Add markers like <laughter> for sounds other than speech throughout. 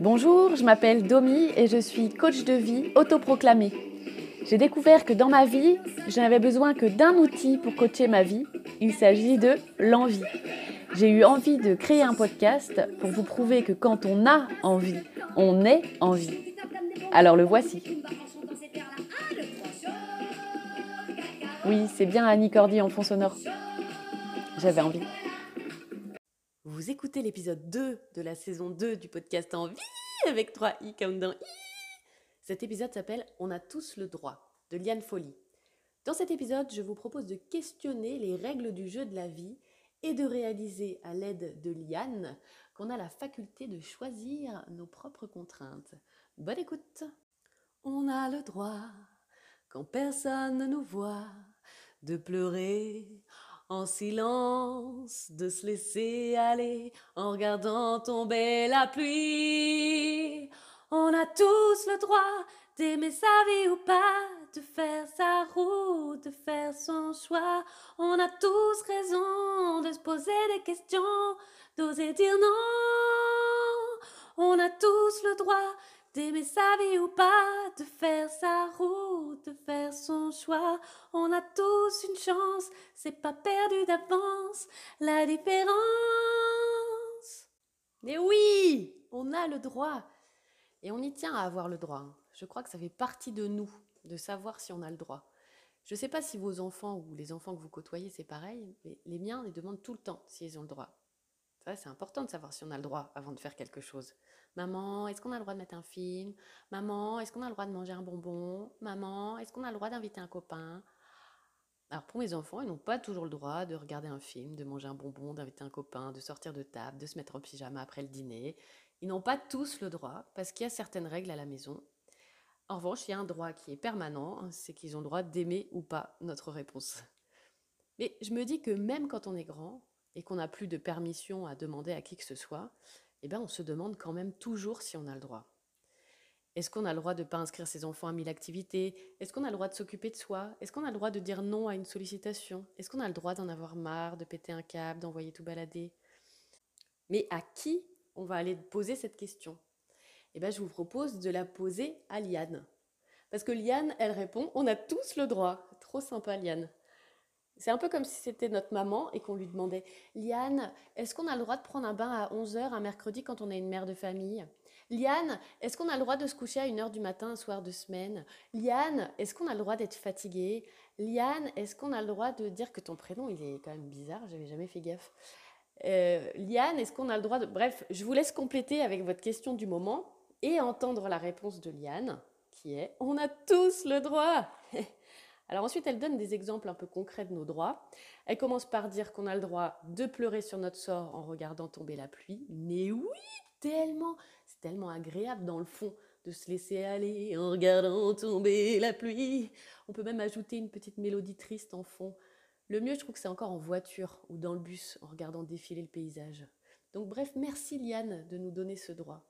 Bonjour, je m'appelle Domi et je suis coach de vie autoproclamé. J'ai découvert que dans ma vie, je n'avais besoin que d'un outil pour coacher ma vie. Il s'agit de l'envie. J'ai eu envie de créer un podcast pour vous prouver que quand on a envie, on est en vie. Alors le voici. Oui, c'est bien Annie Cordy en fond sonore. J'avais envie. Vous écoutez l'épisode 2 de la saison 2 du podcast En vie avec 3 i comme dans i. Cet épisode s'appelle On a tous le droit de Liane Folly. Dans cet épisode, je vous propose de questionner les règles du jeu de la vie et de réaliser à l'aide de Liane qu'on a la faculté de choisir nos propres contraintes. Bonne écoute. On a le droit, quand personne ne nous voit, de pleurer en silence, de se laisser aller en regardant tomber la pluie. On a tous le droit d'aimer sa vie ou pas, de faire sa route, de faire son choix. On a tous raison de se poser des questions, d'oser dire non. On a tous le droit d'aimer sa vie ou pas, de faire sa route, de faire son choix. On a tous une chance, c'est pas perdu d'avance la différence. Mais oui, on a le droit. Et on y tient à avoir le droit. Je crois que ça fait partie de nous, de savoir si on a le droit. Je ne sais pas si vos enfants ou les enfants que vous côtoyez, c'est pareil, mais les miens les demandent tout le temps s'ils ont le droit. C'est important de savoir si on a le droit avant de faire quelque chose. Maman, est-ce qu'on a le droit de mettre un film? Maman, est-ce qu'on a le droit de manger un bonbon? Maman, est-ce qu'on a le droit d'inviter un copain? Alors pour mes enfants, ils n'ont pas toujours le droit de regarder un film, de manger un bonbon, d'inviter un copain, de sortir de table, de se mettre en pyjama après le dîner. Ils n'ont pas tous le droit parce qu'il y a certaines règles à la maison. En revanche, il y a un droit qui est permanent, c'est qu'ils ont le droit d'aimer ou pas notre réponse. Mais je me dis que même quand on est grand et qu'on n'a plus de permission à demander à qui que ce soit, eh bien on se demande quand même toujours si on a le droit. Est-ce qu'on a le droit de ne pas inscrire ses enfants à mille activités? Est-ce qu'on a le droit de s'occuper de soi? Est-ce qu'on a le droit de dire non à une sollicitation? Est-ce qu'on a le droit d'en avoir marre, de péter un câble, d'envoyer tout balader? Mais à qui on va aller poser cette question? Eh bien, je vous propose de la poser à Liane. Parce que Liane, elle répond On a tous le droit. Trop sympa, Liane. C'est un peu comme si c'était notre maman et qu'on lui demandait Liane, est-ce qu'on a le droit de prendre un bain à 11h un mercredi quand on est une mère de famille? Liane, est-ce qu'on a le droit de se coucher à 1h du matin un soir de semaine? Liane, est-ce qu'on a le droit d'être fatigué Liane, est-ce qu'on a le droit de dire que ton prénom il est quand même bizarre J'avais jamais fait gaffe. Euh, Liane, est-ce qu'on a le droit de... Bref, je vous laisse compléter avec votre question du moment et entendre la réponse de Liane, qui est ⁇ On a tous le droit <laughs> !⁇ Alors ensuite, elle donne des exemples un peu concrets de nos droits. Elle commence par dire qu'on a le droit de pleurer sur notre sort en regardant tomber la pluie. Mais oui, tellement, c'est tellement agréable dans le fond de se laisser aller en regardant tomber la pluie. On peut même ajouter une petite mélodie triste en fond. Le mieux, je trouve que c'est encore en voiture ou dans le bus en regardant défiler le paysage. Donc bref, merci Liane de nous donner ce droit.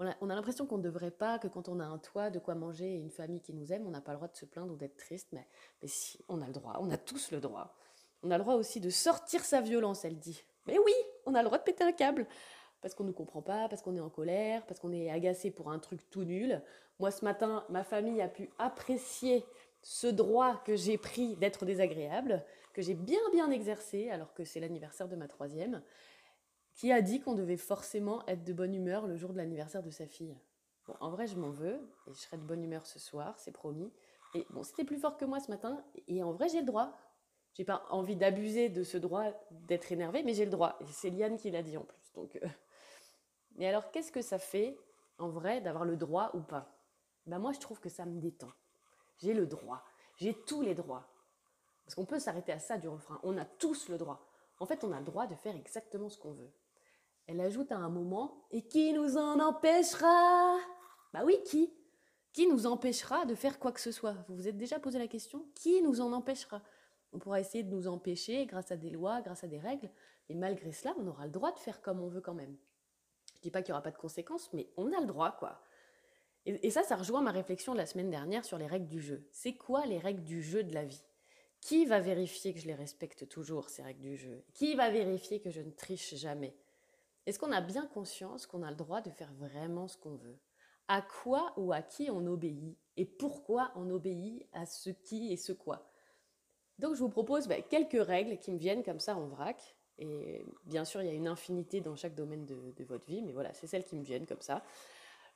On a, l'impression qu'on ne devrait pas, que quand on a un toit, de quoi manger et une famille qui nous aime, on n'a pas le droit de se plaindre ou d'être triste, mais, mais si, on a le droit, on a tous le droit. On a le droit aussi de sortir sa violence, elle dit. Mais oui, on a le droit de péter un câble. Parce qu'on ne comprend pas, parce qu'on est en colère, parce qu'on est agacé pour un truc tout nul. Moi, ce matin, ma famille a pu apprécier ce droit que j'ai pris d'être désagréable, que j'ai bien bien exercé alors que c'est l'anniversaire de ma troisième, qui a dit qu'on devait forcément être de bonne humeur le jour de l'anniversaire de sa fille? En vrai, je m'en veux, et je serai de bonne humeur ce soir, c'est promis. Et bon, c'était plus fort que moi ce matin, et en vrai, j'ai le droit. J'ai pas envie d'abuser de ce droit d'être énervé, mais j'ai le droit. C'est Liane qui l'a dit en plus. Donc, euh. Mais alors, qu'est-ce que ça fait, en vrai, d'avoir le droit ou pas? Ben Moi, je trouve que ça me détend. J'ai le droit. J'ai tous les droits. Parce qu'on peut s'arrêter à ça du refrain. On a tous le droit. En fait, on a le droit de faire exactement ce qu'on veut. Elle ajoute à un moment Et qui nous en empêchera? Bah oui, qui? Qui nous empêchera de faire quoi que ce soit? Vous vous êtes déjà posé la question Qui nous en empêchera? On pourra essayer de nous empêcher grâce à des lois, grâce à des règles, mais malgré cela, on aura le droit de faire comme on veut quand même. Je dis pas qu'il n'y aura pas de conséquences, mais on a le droit, quoi. Et, ça, ça rejoint ma réflexion de la semaine dernière sur les règles du jeu. C'est quoi les règles du jeu de la vie? Qui va vérifier que je les respecte toujours, ces règles du jeu? Qui va vérifier que je ne triche jamais? Est-ce qu'on a bien conscience qu'on a le droit de faire vraiment ce qu'on veut? À quoi ou à qui on obéit Et pourquoi on obéit à ce qui et ce quoi? Donc je vous propose bah, quelques règles qui me viennent comme ça en vrac. Et bien sûr, il y a une infinité dans chaque domaine de, de votre vie, mais voilà, c'est celles qui me viennent comme ça.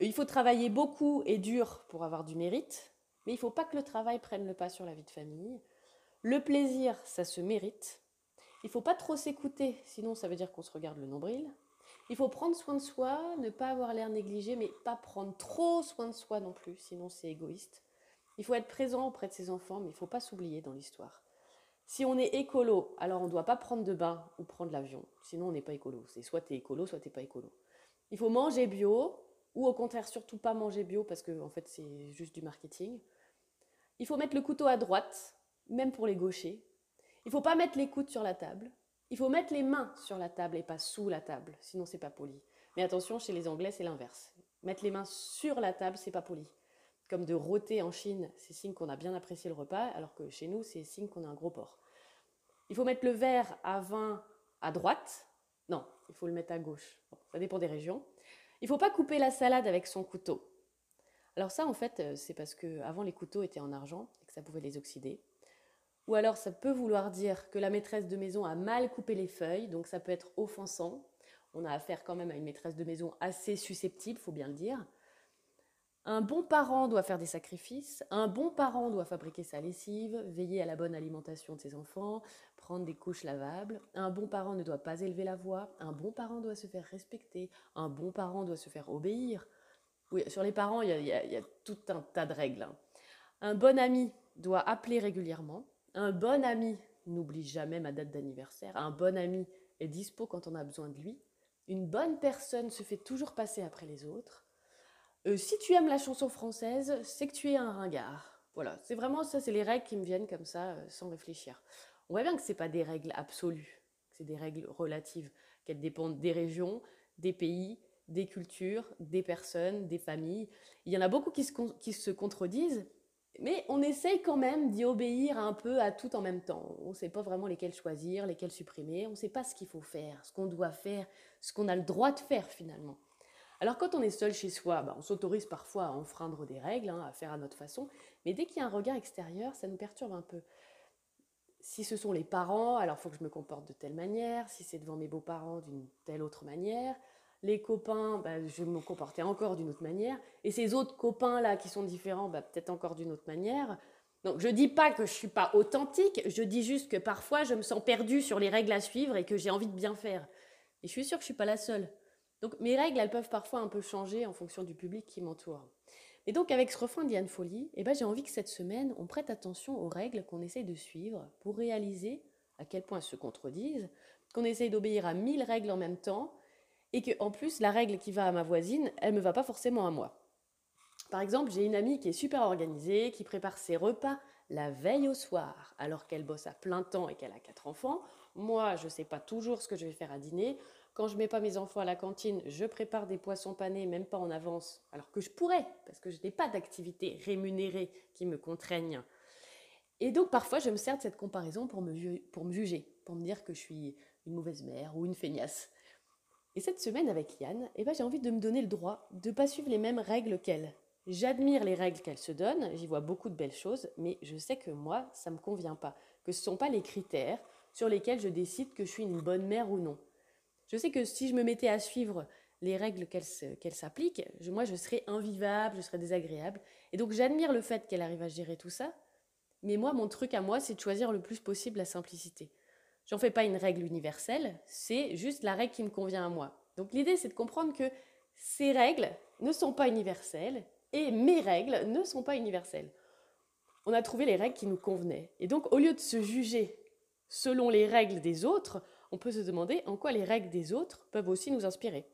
Il faut travailler beaucoup et dur pour avoir du mérite, mais il ne faut pas que le travail prenne le pas sur la vie de famille. Le plaisir, ça se mérite. Il ne faut pas trop s'écouter, sinon ça veut dire qu'on se regarde le nombril. Il faut prendre soin de soi, ne pas avoir l'air négligé, mais pas prendre trop soin de soi non plus, sinon c'est égoïste. Il faut être présent auprès de ses enfants, mais il ne faut pas s'oublier dans l'histoire. Si on est écolo, alors on ne doit pas prendre de bain ou prendre l'avion, sinon on n'est pas écolo. C'est soit tu es écolo, soit tu pas écolo. Il faut manger bio, ou au contraire surtout pas manger bio parce que en fait c'est juste du marketing. Il faut mettre le couteau à droite, même pour les gauchers. Il ne faut pas mettre les coudes sur la table. Il faut mettre les mains sur la table et pas sous la table, sinon c'est pas poli. Mais attention, chez les Anglais, c'est l'inverse. Mettre les mains sur la table, c'est pas poli. Comme de rôter en Chine, c'est signe qu'on a bien apprécié le repas, alors que chez nous, c'est signe qu'on a un gros porc. Il faut mettre le verre à vin à droite. Non, il faut le mettre à gauche. ça dépend des régions. Il faut pas couper la salade avec son couteau. Alors ça, en fait, euh, c'est parce que avant les couteaux étaient en argent et que ça pouvait les oxyder. Ou alors ça peut vouloir dire que la maîtresse de maison a mal coupé les feuilles, donc ça peut être offensant. On a affaire quand même à une maîtresse de maison assez susceptible, faut bien le dire. Un bon parent doit faire des sacrifices, un bon parent doit fabriquer sa lessive, veiller à la bonne alimentation de ses enfants, prendre des couches lavables. Un bon parent ne doit pas élever la voix, un bon parent doit se faire respecter, un bon parent doit se faire obéir. Oui, sur les parents, il y a, tout un tas de règles. Hein. Un bon ami doit appeler régulièrement, un bon ami n'oublie jamais ma date d'anniversaire. Un bon ami est dispo quand on a besoin de lui. Une bonne personne se fait toujours passer après les autres. Euh, si tu aimes la chanson française, c'est que tu es un ringard. Voilà, c'est vraiment ça, c'est les règles qui me viennent comme ça, euh, sans réfléchir. On voit bien que ce pas des règles absolues, c'est des règles relatives, qu'elles dépendent des régions, des pays, des cultures, des personnes, des familles. Il y en a beaucoup qui se contredisent, mais on essaye quand même d'y obéir un peu à tout en même temps. On ne sait pas vraiment lesquels choisir, lesquels supprimer. On ne sait pas ce qu'il faut faire, ce qu'on doit faire, ce qu'on a le droit de faire finalement. Alors quand on est seul chez soi, bah, on s'autorise parfois à enfreindre des règles, hein, à faire à notre façon. Mais dès qu'il y a un regard extérieur, ça nous perturbe un peu. Si ce sont les parents, alors il faut que je me comporte de telle manière. Si c'est devant mes beaux-parents, d'une telle autre manière les copains, bah, je vais me comporter encore d'une autre manière, et ces autres copains-là qui sont différents, bah, peut-être encore d'une autre manière. Donc je dis pas que je suis pas authentique, je dis juste que parfois je me sens perdue sur les règles à suivre et que j'ai envie de bien faire. Et je suis sûre que je suis pas la seule. Donc mes règles, elles peuvent parfois un peu changer en fonction du public qui m'entoure. Et donc avec ce refrain d'Yann Folie, eh ben, j'ai envie que cette semaine, on prête attention aux règles qu'on essaye de suivre pour réaliser à quel point elles se contredisent, qu'on essaye d'obéir à mille règles en même temps, et que en plus la règle qui va à ma voisine, elle me va pas forcément à moi. Par exemple, j'ai une amie qui est super organisée, qui prépare ses repas la veille au soir, alors qu'elle bosse à plein temps et qu'elle a quatre enfants. Moi, je ne sais pas toujours ce que je vais faire à dîner. Quand je mets pas mes enfants à la cantine, je prépare des poissons panés, même pas en avance, alors que je pourrais, parce que je n'ai pas d'activité rémunérée qui me contraigne. Et donc parfois, je me sers de cette comparaison pour me, pour me juger, pour me dire que je suis une mauvaise mère ou une feignasse. Et cette semaine avec Yann, eh ben, j'ai envie de me donner le droit de ne pas suivre les mêmes règles qu'elle. J'admire les règles qu'elle se donne, j'y vois beaucoup de belles choses, mais je sais que moi, ça ne me convient pas, que ce ne sont pas les critères sur lesquels je décide que je suis une bonne mère ou non. Je sais que si je me mettais à suivre les règles qu'elle s'applique, moi je serais invivable, je serais désagréable. Et donc j'admire le fait qu'elle arrive à gérer tout ça, mais moi mon truc à moi c'est de choisir le plus possible la simplicité. J'en fais pas une règle universelle, c'est juste la règle qui me convient à moi. Donc l'idée, c'est de comprendre que ces règles ne sont pas universelles et mes règles ne sont pas universelles. On a trouvé les règles qui nous convenaient. Et donc, au lieu de se juger selon les règles des autres, on peut se demander en quoi les règles des autres peuvent aussi nous inspirer.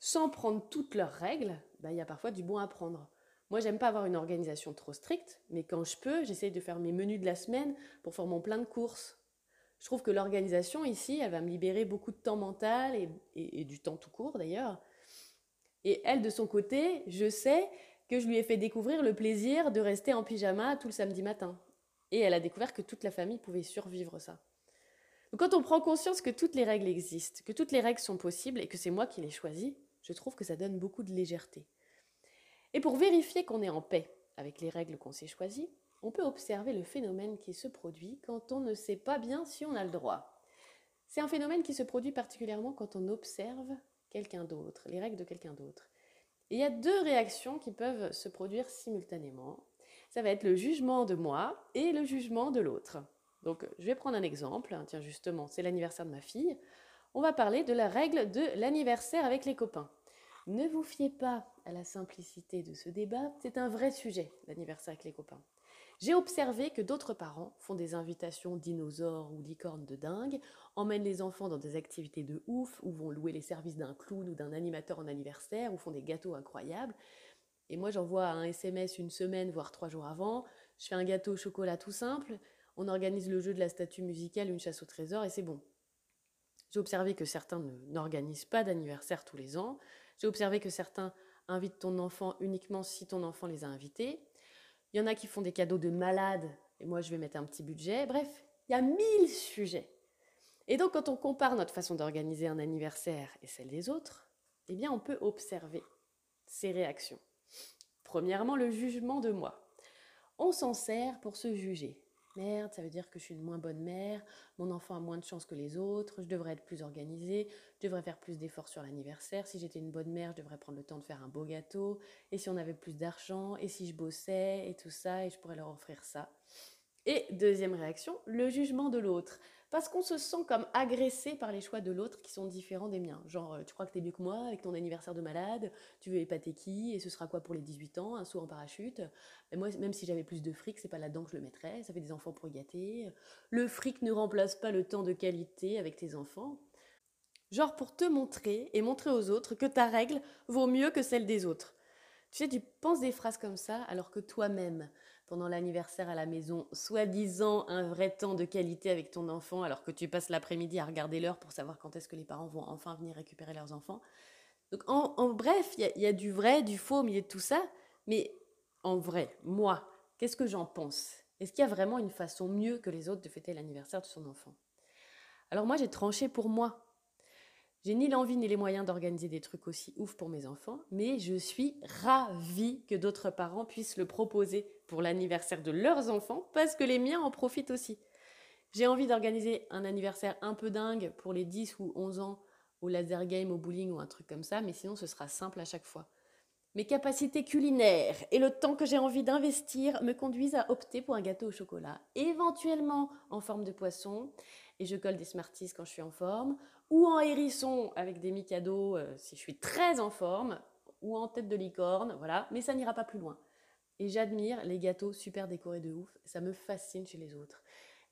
Sans prendre toutes leurs règles, bah, il y a parfois du bon à prendre. Moi, j'aime pas avoir une organisation trop stricte, mais quand je peux, j'essaye de faire mes menus de la semaine pour faire mon plein de courses, je trouve que l'organisation ici, elle va me libérer beaucoup de temps mental et, du temps tout court d'ailleurs. Et elle, de son côté, je sais que je lui ai fait découvrir le plaisir de rester en pyjama tout le samedi matin. Et elle a découvert que toute la famille pouvait survivre ça. Quand on prend conscience que toutes les règles existent, que toutes les règles sont possibles et que c'est moi qui les choisis, je trouve que ça donne beaucoup de légèreté. Et pour vérifier qu'on est en paix avec les règles qu'on s'est choisies, on peut observer le phénomène qui se produit quand on ne sait pas bien si on a le droit. C'est un phénomène qui se produit particulièrement quand on observe quelqu'un d'autre, les règles de quelqu'un d'autre. Il y a deux réactions qui peuvent se produire simultanément. Ça va être le jugement de moi et le jugement de l'autre. Donc je vais prendre un exemple. Tiens justement, c'est l'anniversaire de ma fille. On va parler de la règle de l'anniversaire avec les copains. Ne vous fiez pas à la simplicité de ce débat, c'est un vrai sujet, l'anniversaire avec les copains. J'ai observé que d'autres parents font des invitations dinosaures ou licornes de dingue, emmènent les enfants dans des activités de ouf, ou vont louer les services d'un clown ou d'un animateur en anniversaire, ou font des gâteaux incroyables. Et moi, j'envoie un SMS une semaine, voire trois jours avant. Je fais un gâteau au chocolat tout simple. On organise le jeu de la statue musicale, une chasse au trésor, et c'est bon. J'ai observé que certains n'organisent pas d'anniversaire tous les ans. J'ai observé que certains invitent ton enfant uniquement si ton enfant les a invités. Il y en a qui font des cadeaux de malades, et moi je vais mettre un petit budget. Bref, il y a mille sujets. Et donc quand on compare notre façon d'organiser un anniversaire et celle des autres, eh bien on peut observer ces réactions. Premièrement, le jugement de moi. On s'en sert pour se juger. Merde, ça veut dire que je suis une moins bonne mère, mon enfant a moins de chance que les autres, je devrais être plus organisée, je devrais faire plus d'efforts sur l'anniversaire, si j'étais une bonne mère, je devrais prendre le temps de faire un beau gâteau, et si on avait plus d'argent, et si je bossais, et tout ça, et je pourrais leur offrir ça. Et deuxième réaction, le jugement de l'autre parce qu'on se sent comme agressé par les choix de l'autre qui sont différents des miens. Genre, euh, tu crois que t'es mieux que moi avec ton anniversaire de malade, tu veux épater qui, et ce sera quoi pour les 18 ans, un saut en parachute? Moi, même si j'avais plus de fric, c'est pas là-dedans que je le mettrais, ça fait des enfants pour gâter. Le fric ne remplace pas le temps de qualité avec tes enfants. Genre pour te montrer et montrer aux autres que ta règle vaut mieux que celle des autres. Tu sais, tu penses des phrases comme ça alors que toi-même, pendant l'anniversaire à la maison, soi-disant un vrai temps de qualité avec ton enfant, alors que tu passes l'après-midi à regarder l'heure pour savoir quand est-ce que les parents vont enfin venir récupérer leurs enfants. Donc en, bref, il y, y, a du vrai, du faux au milieu de tout ça, mais en vrai, moi, qu'est-ce que j'en pense? Est-ce qu'il y a vraiment une façon mieux que les autres de fêter l'anniversaire de son enfant? Alors moi, j'ai tranché pour moi. J'ai ni l'envie ni les moyens d'organiser des trucs aussi ouf pour mes enfants, mais je suis ravie que d'autres parents puissent le proposer pour l'anniversaire de leurs enfants parce que les miens en profitent aussi. J'ai envie d'organiser un anniversaire un peu dingue pour les 10 ou 11 ans au laser game, au bowling ou un truc comme ça, mais sinon ce sera simple à chaque fois. Mes capacités culinaires et le temps que j'ai envie d'investir me conduisent à opter pour un gâteau au chocolat, éventuellement en forme de poisson, et je colle des Smarties quand je suis en forme, ou en hérisson avec des micados euh, si je suis très en forme, ou en tête de licorne, voilà, mais ça n'ira pas plus loin. Et j'admire les gâteaux super décorés de ouf, ça me fascine chez les autres.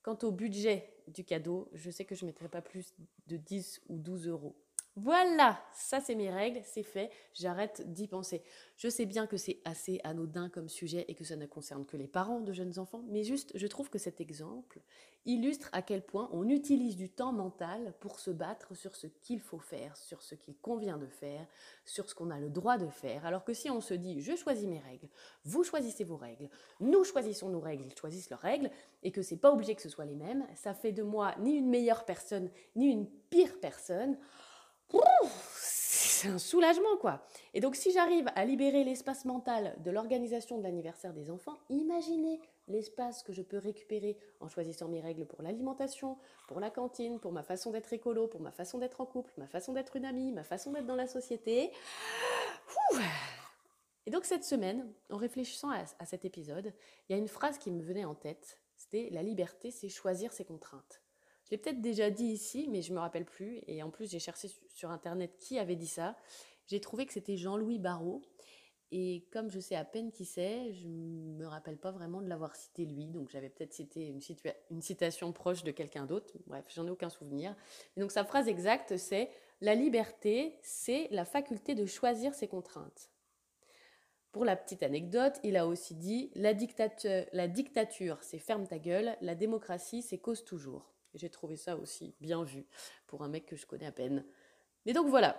Quant au budget du cadeau, je sais que je ne mettrai pas plus de 10 ou 12 euros. Voilà, ça c'est mes règles, c'est fait, j'arrête d'y penser. Je sais bien que c'est assez anodin comme sujet et que ça ne concerne que les parents de jeunes enfants, mais juste je trouve que cet exemple illustre à quel point on utilise du temps mental pour se battre sur ce qu'il faut faire, sur ce qu'il convient de faire, sur ce qu'on a le droit de faire, alors que si on se dit je choisis mes règles, vous choisissez vos règles, nous choisissons nos règles, ils choisissent leurs règles, et que c'est pas obligé que ce soit les mêmes, ça fait de moi ni une meilleure personne, ni une pire personne c'est un soulagement quoi. Et donc si j'arrive à libérer l'espace mental de l'organisation de l'anniversaire des enfants, imaginez l'espace que je peux récupérer en choisissant mes règles pour l'alimentation, pour la cantine, pour ma façon d'être écolo, pour ma façon d'être en couple, ma façon d'être une amie, ma façon d'être dans la société. Et donc cette semaine, en réfléchissant à, à cet épisode, il y a une phrase qui me venait en tête. C'était la liberté, c'est choisir ses contraintes. Je l'ai peut-être déjà dit ici, mais je ne me rappelle plus. Et en plus, j'ai cherché sur Internet qui avait dit ça. J'ai trouvé que c'était Jean-Louis Barrault. Et comme je sais à peine qui c'est, je ne me rappelle pas vraiment de l'avoir cité lui. Donc j'avais peut-être cité une, citation proche de quelqu'un d'autre. Bref, j'en ai aucun souvenir. Et donc sa phrase exacte, c'est La liberté, c'est la faculté de choisir ses contraintes. Pour la petite anecdote, il a aussi dit la dictature c'est ferme ta gueule, la démocratie, c'est cause toujours. J'ai trouvé ça aussi bien vu pour un mec que je connais à peine. Mais donc voilà,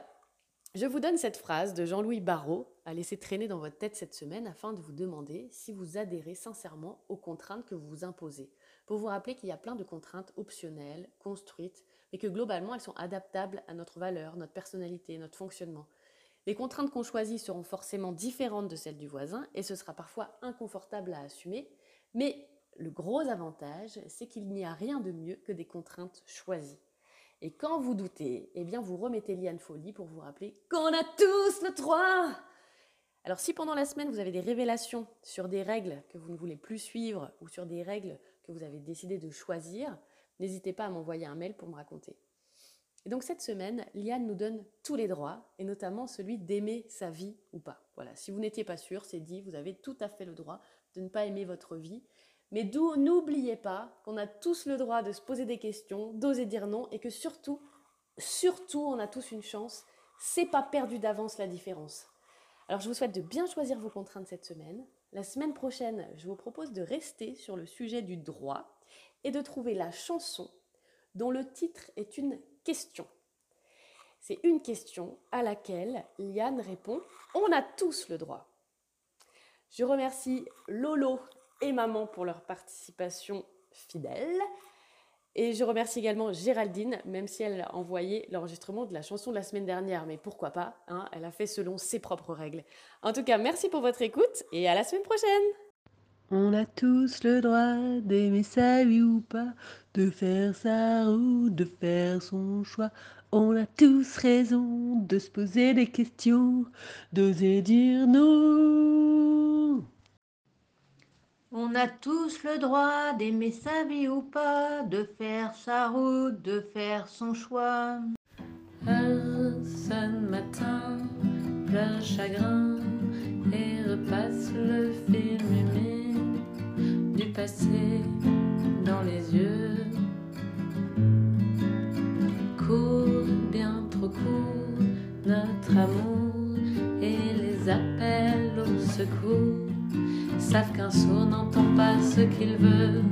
je vous donne cette phrase de Jean-Louis Barrault à laisser traîner dans votre tête cette semaine afin de vous demander si vous adhérez sincèrement aux contraintes que vous vous imposez. pour vous rappeler qu'il y a plein de contraintes optionnelles, construites, mais que globalement elles sont adaptables à notre valeur, notre personnalité, notre fonctionnement. Les contraintes qu'on choisit seront forcément différentes de celles du voisin et ce sera parfois inconfortable à assumer, mais le gros avantage, c'est qu'il n'y a rien de mieux que des contraintes choisies. Et quand vous doutez, eh bien vous remettez Liane Folie pour vous rappeler qu'on a tous le droit. Alors si pendant la semaine vous avez des révélations sur des règles que vous ne voulez plus suivre ou sur des règles que vous avez décidé de choisir, n'hésitez pas à m'envoyer un mail pour me raconter. Et donc cette semaine, Liane nous donne tous les droits, et notamment celui d'aimer sa vie ou pas. Voilà, si vous n'étiez pas sûr, c'est dit, vous avez tout à fait le droit de ne pas aimer votre vie. Mais n'oubliez pas qu'on a tous le droit de se poser des questions, d'oser dire non, et que surtout, surtout, on a tous une chance. C'est pas perdu d'avance la différence. Alors je vous souhaite de bien choisir vos contraintes cette semaine. La semaine prochaine, je vous propose de rester sur le sujet du droit et de trouver la chanson dont le titre est une question. C'est une question à laquelle Liane répond On a tous le droit. Je remercie Lolo et Maman pour leur participation fidèle. Et je remercie également Géraldine, même si elle a envoyé l'enregistrement de la chanson de la semaine dernière. Mais pourquoi pas hein, Elle a fait selon ses propres règles. En tout cas, merci pour votre écoute et à la semaine prochaine on a tous le droit d'aimer sa vie ou pas, de faire sa route, de faire son choix. On a tous raison de se poser des questions, d'oser dire non. On a tous le droit d'aimer sa vie ou pas, de faire sa route, de faire son choix. Un seul matin, plein chagrin, et repasse le film du passé dans les yeux. Savent qu'un sourd n'entend pas ce qu'il veut.